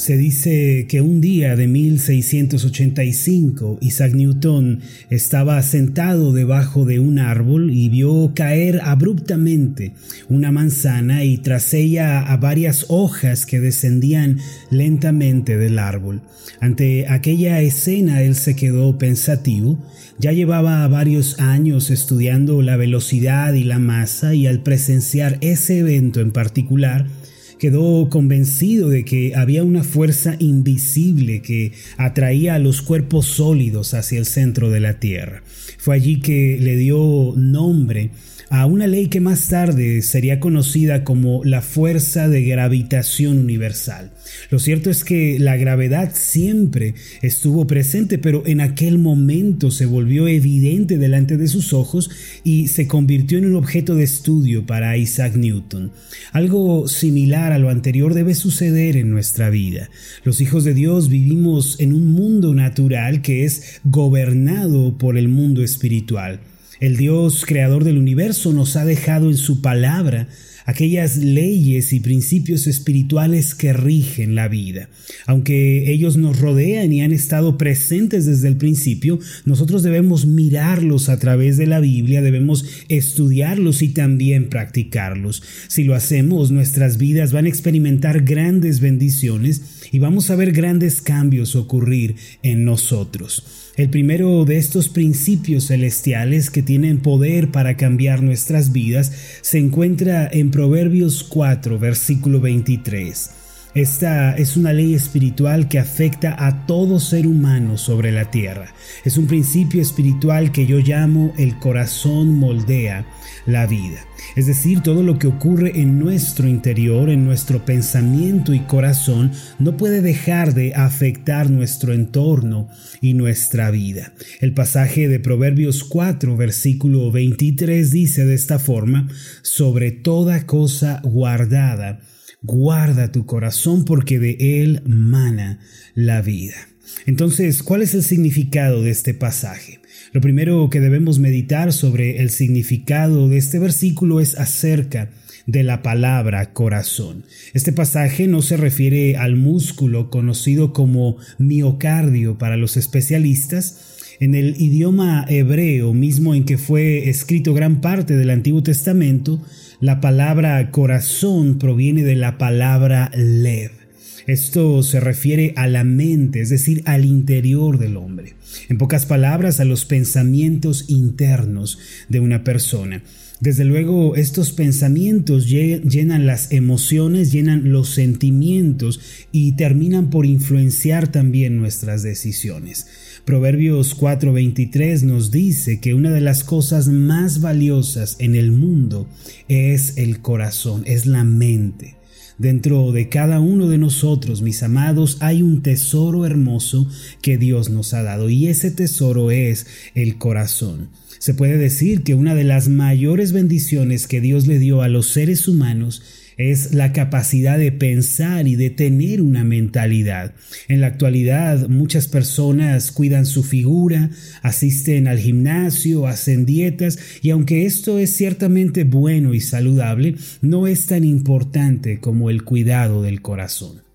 Se dice que un día de 1685 Isaac Newton estaba sentado debajo de un árbol y vio caer abruptamente una manzana y tras ella a varias hojas que descendían lentamente del árbol. Ante aquella escena él se quedó pensativo. Ya llevaba varios años estudiando la velocidad y la masa y al presenciar ese evento en particular, quedó convencido de que había una fuerza invisible que atraía a los cuerpos sólidos hacia el centro de la Tierra. Fue allí que le dio nombre a una ley que más tarde sería conocida como la fuerza de gravitación universal. Lo cierto es que la gravedad siempre estuvo presente, pero en aquel momento se volvió evidente delante de sus ojos y se convirtió en un objeto de estudio para Isaac Newton. Algo similar a lo anterior debe suceder en nuestra vida. Los hijos de Dios vivimos en un mundo natural que es gobernado por el mundo espiritual. El Dios creador del universo nos ha dejado en su palabra aquellas leyes y principios espirituales que rigen la vida. Aunque ellos nos rodean y han estado presentes desde el principio, nosotros debemos mirarlos a través de la Biblia, debemos estudiarlos y también practicarlos. Si lo hacemos, nuestras vidas van a experimentar grandes bendiciones y vamos a ver grandes cambios ocurrir en nosotros. El primero de estos principios celestiales que tienen poder para cambiar nuestras vidas se encuentra en Proverbios 4, versículo 23. Esta es una ley espiritual que afecta a todo ser humano sobre la tierra. Es un principio espiritual que yo llamo el corazón moldea la vida. Es decir, todo lo que ocurre en nuestro interior, en nuestro pensamiento y corazón, no puede dejar de afectar nuestro entorno y nuestra vida. El pasaje de Proverbios 4, versículo 23 dice de esta forma, sobre toda cosa guardada, guarda tu corazón porque de él mana la vida. Entonces, ¿cuál es el significado de este pasaje? Lo primero que debemos meditar sobre el significado de este versículo es acerca de la palabra corazón. Este pasaje no se refiere al músculo conocido como miocardio para los especialistas, en el idioma hebreo mismo en que fue escrito gran parte del Antiguo Testamento, la palabra corazón proviene de la palabra lev. Esto se refiere a la mente, es decir, al interior del hombre. En pocas palabras, a los pensamientos internos de una persona. Desde luego, estos pensamientos llenan las emociones, llenan los sentimientos y terminan por influenciar también nuestras decisiones. Proverbios 4:23 nos dice que una de las cosas más valiosas en el mundo es el corazón, es la mente. Dentro de cada uno de nosotros, mis amados, hay un tesoro hermoso que Dios nos ha dado y ese tesoro es el corazón. Se puede decir que una de las mayores bendiciones que Dios le dio a los seres humanos es la capacidad de pensar y de tener una mentalidad. En la actualidad muchas personas cuidan su figura, asisten al gimnasio, hacen dietas y aunque esto es ciertamente bueno y saludable, no es tan importante como el cuidado del corazón.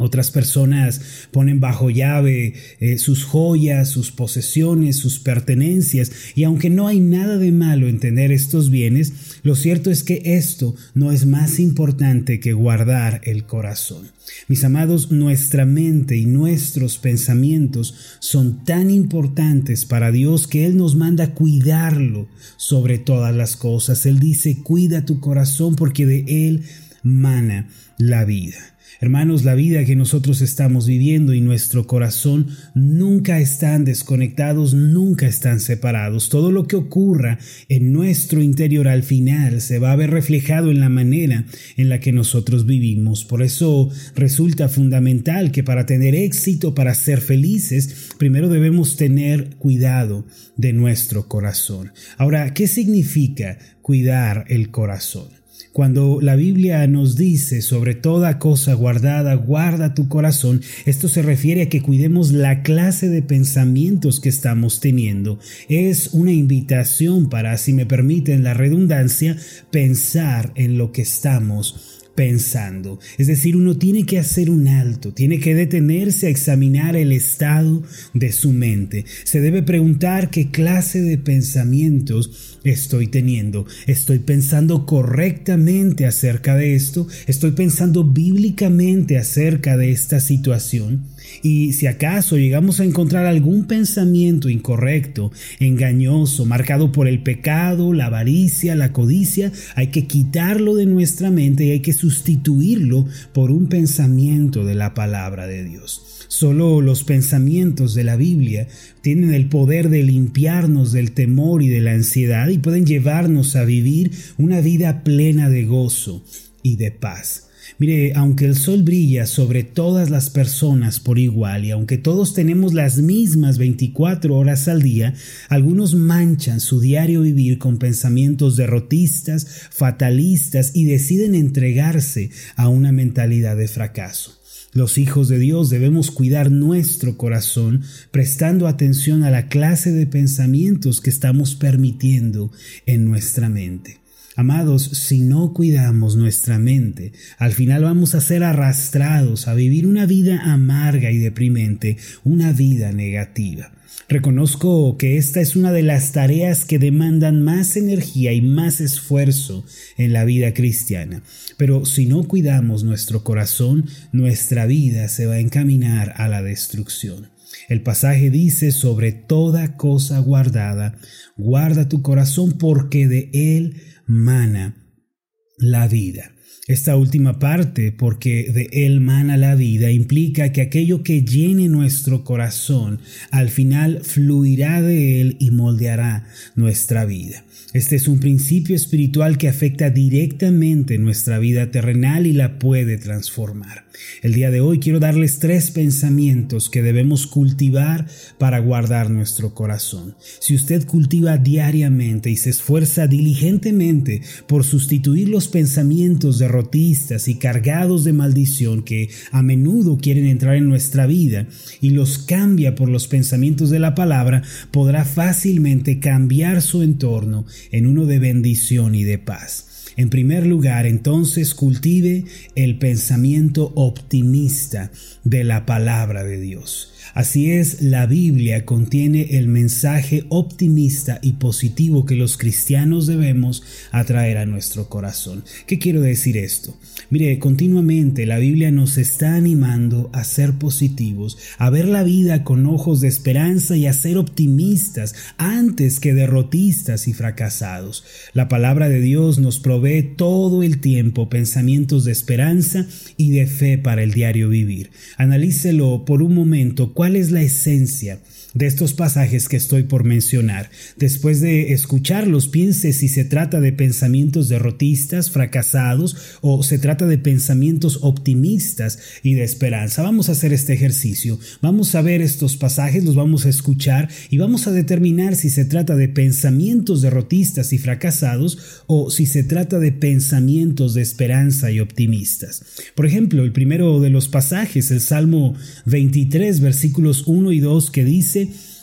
Otras personas ponen bajo llave eh, sus joyas, sus posesiones, sus pertenencias, y aunque no hay nada de malo en tener estos bienes, lo cierto es que esto no es más importante que guardar el corazón. Mis amados, nuestra mente y nuestros pensamientos son tan importantes para Dios que Él nos manda cuidarlo sobre todas las cosas. Él dice, cuida tu corazón porque de Él mana la vida. Hermanos, la vida que nosotros estamos viviendo y nuestro corazón nunca están desconectados, nunca están separados. Todo lo que ocurra en nuestro interior al final se va a ver reflejado en la manera en la que nosotros vivimos. Por eso resulta fundamental que para tener éxito, para ser felices, primero debemos tener cuidado de nuestro corazón. Ahora, ¿qué significa cuidar el corazón? Cuando la Biblia nos dice sobre toda cosa guardada, guarda tu corazón, esto se refiere a que cuidemos la clase de pensamientos que estamos teniendo. Es una invitación para, si me permiten la redundancia, pensar en lo que estamos pensando. Es decir, uno tiene que hacer un alto, tiene que detenerse a examinar el estado de su mente. Se debe preguntar qué clase de pensamientos estoy teniendo. ¿Estoy pensando correctamente acerca de esto? ¿Estoy pensando bíblicamente acerca de esta situación? Y si acaso llegamos a encontrar algún pensamiento incorrecto, engañoso, marcado por el pecado, la avaricia, la codicia, hay que quitarlo de nuestra mente y hay que sustituirlo por un pensamiento de la palabra de Dios. Solo los pensamientos de la Biblia tienen el poder de limpiarnos del temor y de la ansiedad y pueden llevarnos a vivir una vida plena de gozo y de paz. Mire, aunque el sol brilla sobre todas las personas por igual y aunque todos tenemos las mismas 24 horas al día, algunos manchan su diario vivir con pensamientos derrotistas, fatalistas y deciden entregarse a una mentalidad de fracaso. Los hijos de Dios debemos cuidar nuestro corazón prestando atención a la clase de pensamientos que estamos permitiendo en nuestra mente. Amados, si no cuidamos nuestra mente, al final vamos a ser arrastrados a vivir una vida amarga y deprimente, una vida negativa. Reconozco que esta es una de las tareas que demandan más energía y más esfuerzo en la vida cristiana. Pero si no cuidamos nuestro corazón, nuestra vida se va a encaminar a la destrucción. El pasaje dice, sobre toda cosa guardada, guarda tu corazón porque de él mana la vida. Esta última parte, porque de él mana la vida, implica que aquello que llene nuestro corazón al final fluirá de él y moldeará nuestra vida. Este es un principio espiritual que afecta directamente nuestra vida terrenal y la puede transformar. El día de hoy quiero darles tres pensamientos que debemos cultivar para guardar nuestro corazón. Si usted cultiva diariamente y se esfuerza diligentemente por sustituir los pensamientos derrotistas y cargados de maldición que a menudo quieren entrar en nuestra vida y los cambia por los pensamientos de la palabra, podrá fácilmente cambiar su entorno en uno de bendición y de paz. En primer lugar, entonces cultive el pensamiento optimista de la palabra de Dios. Así es, la Biblia contiene el mensaje optimista y positivo que los cristianos debemos atraer a nuestro corazón. ¿Qué quiero decir esto? Mire, continuamente la Biblia nos está animando a ser positivos, a ver la vida con ojos de esperanza y a ser optimistas antes que derrotistas y fracasados. La palabra de Dios nos provee todo el tiempo pensamientos de esperanza y de fe para el diario vivir. Analícelo por un momento cuál es la esencia de estos pasajes que estoy por mencionar. Después de escucharlos, piense si se trata de pensamientos derrotistas, fracasados, o se trata de pensamientos optimistas y de esperanza. Vamos a hacer este ejercicio. Vamos a ver estos pasajes, los vamos a escuchar y vamos a determinar si se trata de pensamientos derrotistas y fracasados o si se trata de pensamientos de esperanza y optimistas. Por ejemplo, el primero de los pasajes, el Salmo 23, versículos 1 y 2, que dice,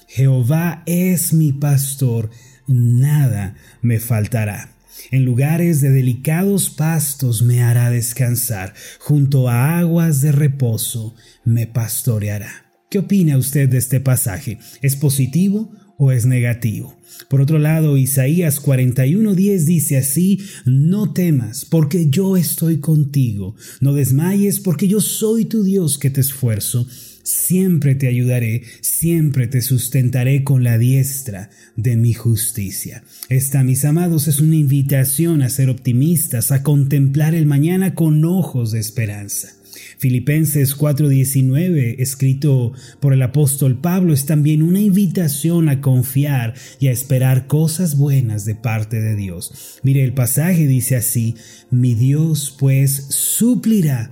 Jehová es mi pastor, nada me faltará. En lugares de delicados pastos me hará descansar, junto a aguas de reposo me pastoreará. ¿Qué opina usted de este pasaje? ¿Es positivo o es negativo? Por otro lado, Isaías 41:10 dice así, no temas, porque yo estoy contigo, no desmayes, porque yo soy tu Dios que te esfuerzo Siempre te ayudaré, siempre te sustentaré con la diestra de mi justicia. Esta, mis amados, es una invitación a ser optimistas, a contemplar el mañana con ojos de esperanza. Filipenses 4:19, escrito por el apóstol Pablo, es también una invitación a confiar y a esperar cosas buenas de parte de Dios. Mire, el pasaje dice así, mi Dios pues suplirá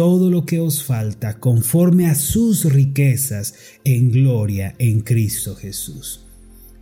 todo lo que os falta conforme a sus riquezas en gloria en Cristo Jesús.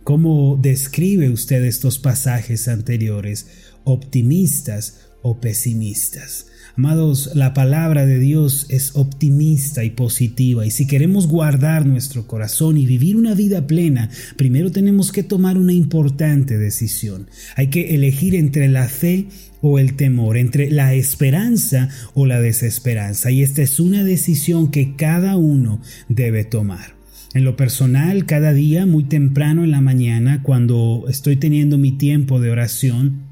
¿Cómo describe usted estos pasajes anteriores? ¿Optimistas o pesimistas? Amados, la palabra de Dios es optimista y positiva y si queremos guardar nuestro corazón y vivir una vida plena, primero tenemos que tomar una importante decisión. Hay que elegir entre la fe o el temor, entre la esperanza o la desesperanza. Y esta es una decisión que cada uno debe tomar. En lo personal, cada día, muy temprano en la mañana, cuando estoy teniendo mi tiempo de oración,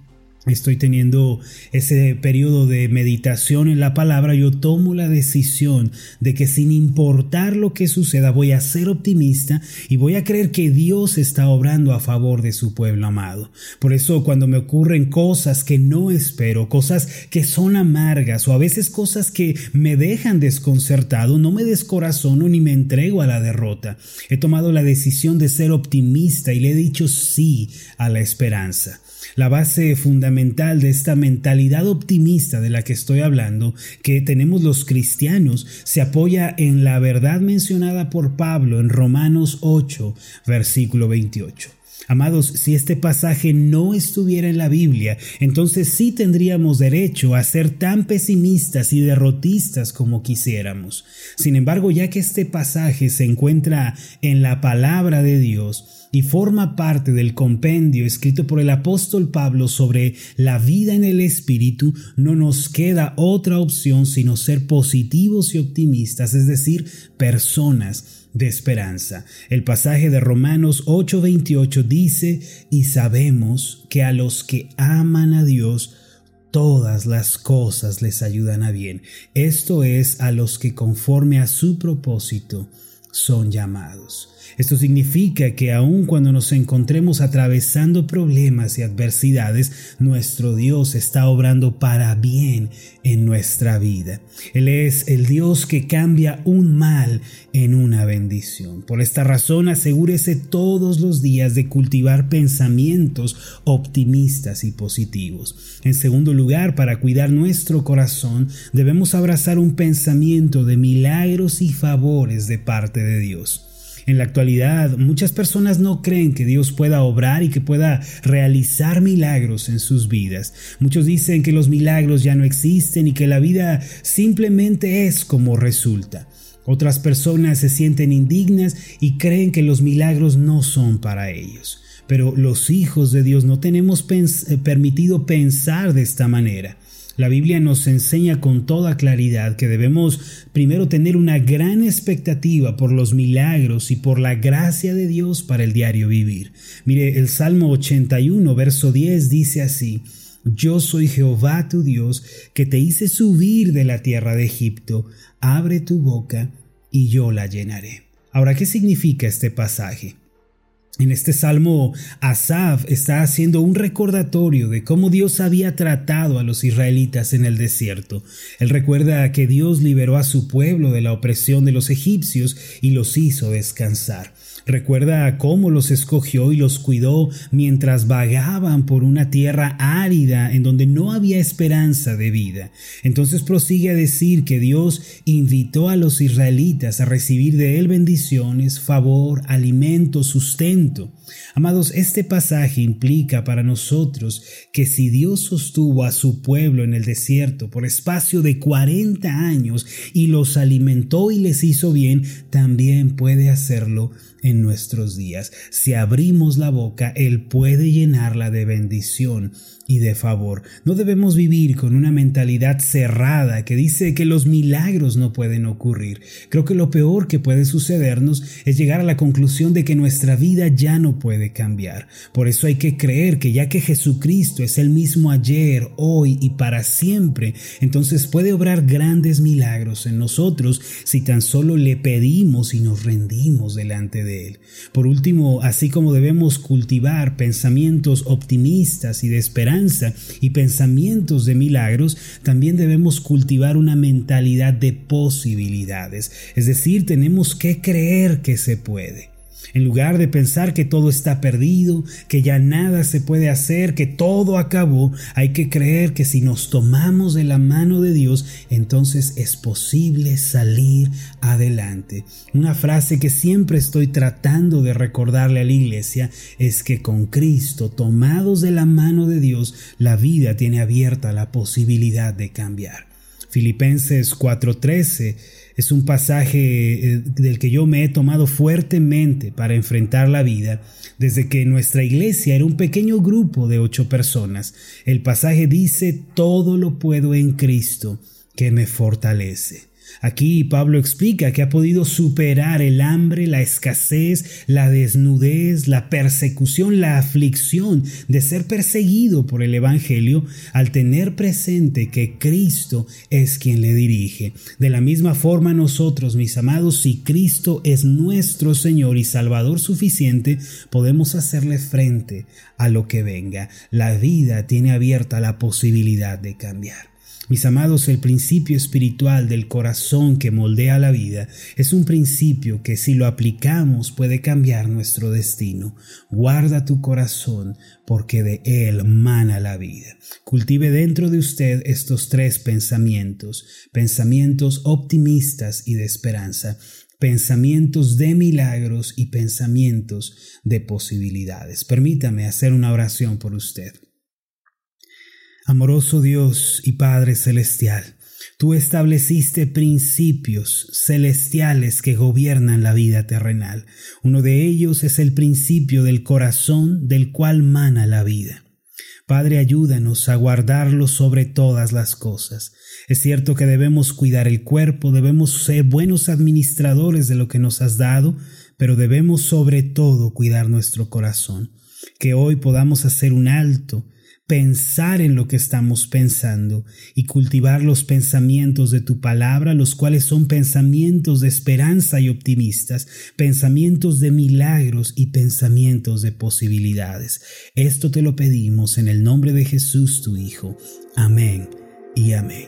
estoy teniendo ese periodo de meditación en la palabra, yo tomo la decisión de que sin importar lo que suceda, voy a ser optimista y voy a creer que Dios está obrando a favor de su pueblo amado. Por eso cuando me ocurren cosas que no espero, cosas que son amargas o a veces cosas que me dejan desconcertado, no me descorazono ni me entrego a la derrota. He tomado la decisión de ser optimista y le he dicho sí a la esperanza. La base fundamental de esta mentalidad optimista de la que estoy hablando, que tenemos los cristianos, se apoya en la verdad mencionada por Pablo en Romanos 8, versículo 28. Amados, si este pasaje no estuviera en la Biblia, entonces sí tendríamos derecho a ser tan pesimistas y derrotistas como quisiéramos. Sin embargo, ya que este pasaje se encuentra en la palabra de Dios, y forma parte del compendio escrito por el apóstol Pablo sobre la vida en el Espíritu, no nos queda otra opción sino ser positivos y optimistas, es decir, personas de esperanza. El pasaje de Romanos 8:28 dice, y sabemos que a los que aman a Dios, todas las cosas les ayudan a bien. Esto es a los que conforme a su propósito son llamados. Esto significa que aun cuando nos encontremos atravesando problemas y adversidades, nuestro Dios está obrando para bien en nuestra vida. Él es el Dios que cambia un mal en una bendición. Por esta razón, asegúrese todos los días de cultivar pensamientos optimistas y positivos. En segundo lugar, para cuidar nuestro corazón, debemos abrazar un pensamiento de milagros y favores de parte de Dios. En la actualidad, muchas personas no creen que Dios pueda obrar y que pueda realizar milagros en sus vidas. Muchos dicen que los milagros ya no existen y que la vida simplemente es como resulta. Otras personas se sienten indignas y creen que los milagros no son para ellos. Pero los hijos de Dios no tenemos eh, permitido pensar de esta manera. La Biblia nos enseña con toda claridad que debemos primero tener una gran expectativa por los milagros y por la gracia de Dios para el diario vivir. Mire, el Salmo 81, verso 10 dice así, Yo soy Jehová tu Dios, que te hice subir de la tierra de Egipto, abre tu boca y yo la llenaré. Ahora, ¿qué significa este pasaje? En este salmo, Asaf está haciendo un recordatorio de cómo Dios había tratado a los israelitas en el desierto. Él recuerda que Dios liberó a su pueblo de la opresión de los egipcios y los hizo descansar. Recuerda cómo los escogió y los cuidó mientras vagaban por una tierra árida en donde no había esperanza de vida. Entonces prosigue a decir que Dios invitó a los israelitas a recibir de él bendiciones, favor, alimento, sustento. Amados, este pasaje implica para nosotros que si Dios sostuvo a su pueblo en el desierto por espacio de 40 años y los alimentó y les hizo bien, también puede hacerlo en nuestros días. Si abrimos la boca, Él puede llenarla de bendición y de favor. No debemos vivir con una mentalidad cerrada que dice que los milagros no pueden ocurrir. Creo que lo peor que puede sucedernos es llegar a la conclusión de que nuestra vida ya no puede cambiar. Por eso hay que creer que ya que Jesucristo es el mismo ayer, hoy y para siempre, entonces puede obrar grandes milagros en nosotros si tan solo le pedimos y nos rendimos delante de Él. Por último, así como debemos cultivar pensamientos optimistas y de esperanza, y pensamientos de milagros, también debemos cultivar una mentalidad de posibilidades. Es decir, tenemos que creer que se puede. En lugar de pensar que todo está perdido, que ya nada se puede hacer, que todo acabó, hay que creer que si nos tomamos de la mano de Dios, entonces es posible salir adelante. Una frase que siempre estoy tratando de recordarle a la iglesia es que con Cristo, tomados de la mano de Dios, la vida tiene abierta la posibilidad de cambiar. Filipenses 4:13 es un pasaje eh, del que yo me he tomado fuertemente para enfrentar la vida desde que nuestra iglesia era un pequeño grupo de ocho personas. El pasaje dice, todo lo puedo en Cristo que me fortalece. Aquí Pablo explica que ha podido superar el hambre, la escasez, la desnudez, la persecución, la aflicción de ser perseguido por el Evangelio al tener presente que Cristo es quien le dirige. De la misma forma nosotros, mis amados, si Cristo es nuestro Señor y Salvador suficiente, podemos hacerle frente a lo que venga. La vida tiene abierta la posibilidad de cambiar. Mis amados, el principio espiritual del corazón que moldea la vida es un principio que si lo aplicamos puede cambiar nuestro destino. Guarda tu corazón porque de él mana la vida. Cultive dentro de usted estos tres pensamientos, pensamientos optimistas y de esperanza pensamientos de milagros y pensamientos de posibilidades. Permítame hacer una oración por usted. Amoroso Dios y Padre Celestial, tú estableciste principios celestiales que gobiernan la vida terrenal. Uno de ellos es el principio del corazón del cual mana la vida. Padre, ayúdanos a guardarlo sobre todas las cosas. Es cierto que debemos cuidar el cuerpo, debemos ser buenos administradores de lo que nos has dado, pero debemos sobre todo cuidar nuestro corazón. Que hoy podamos hacer un alto pensar en lo que estamos pensando y cultivar los pensamientos de tu palabra, los cuales son pensamientos de esperanza y optimistas, pensamientos de milagros y pensamientos de posibilidades. Esto te lo pedimos en el nombre de Jesús, tu Hijo. Amén y amén.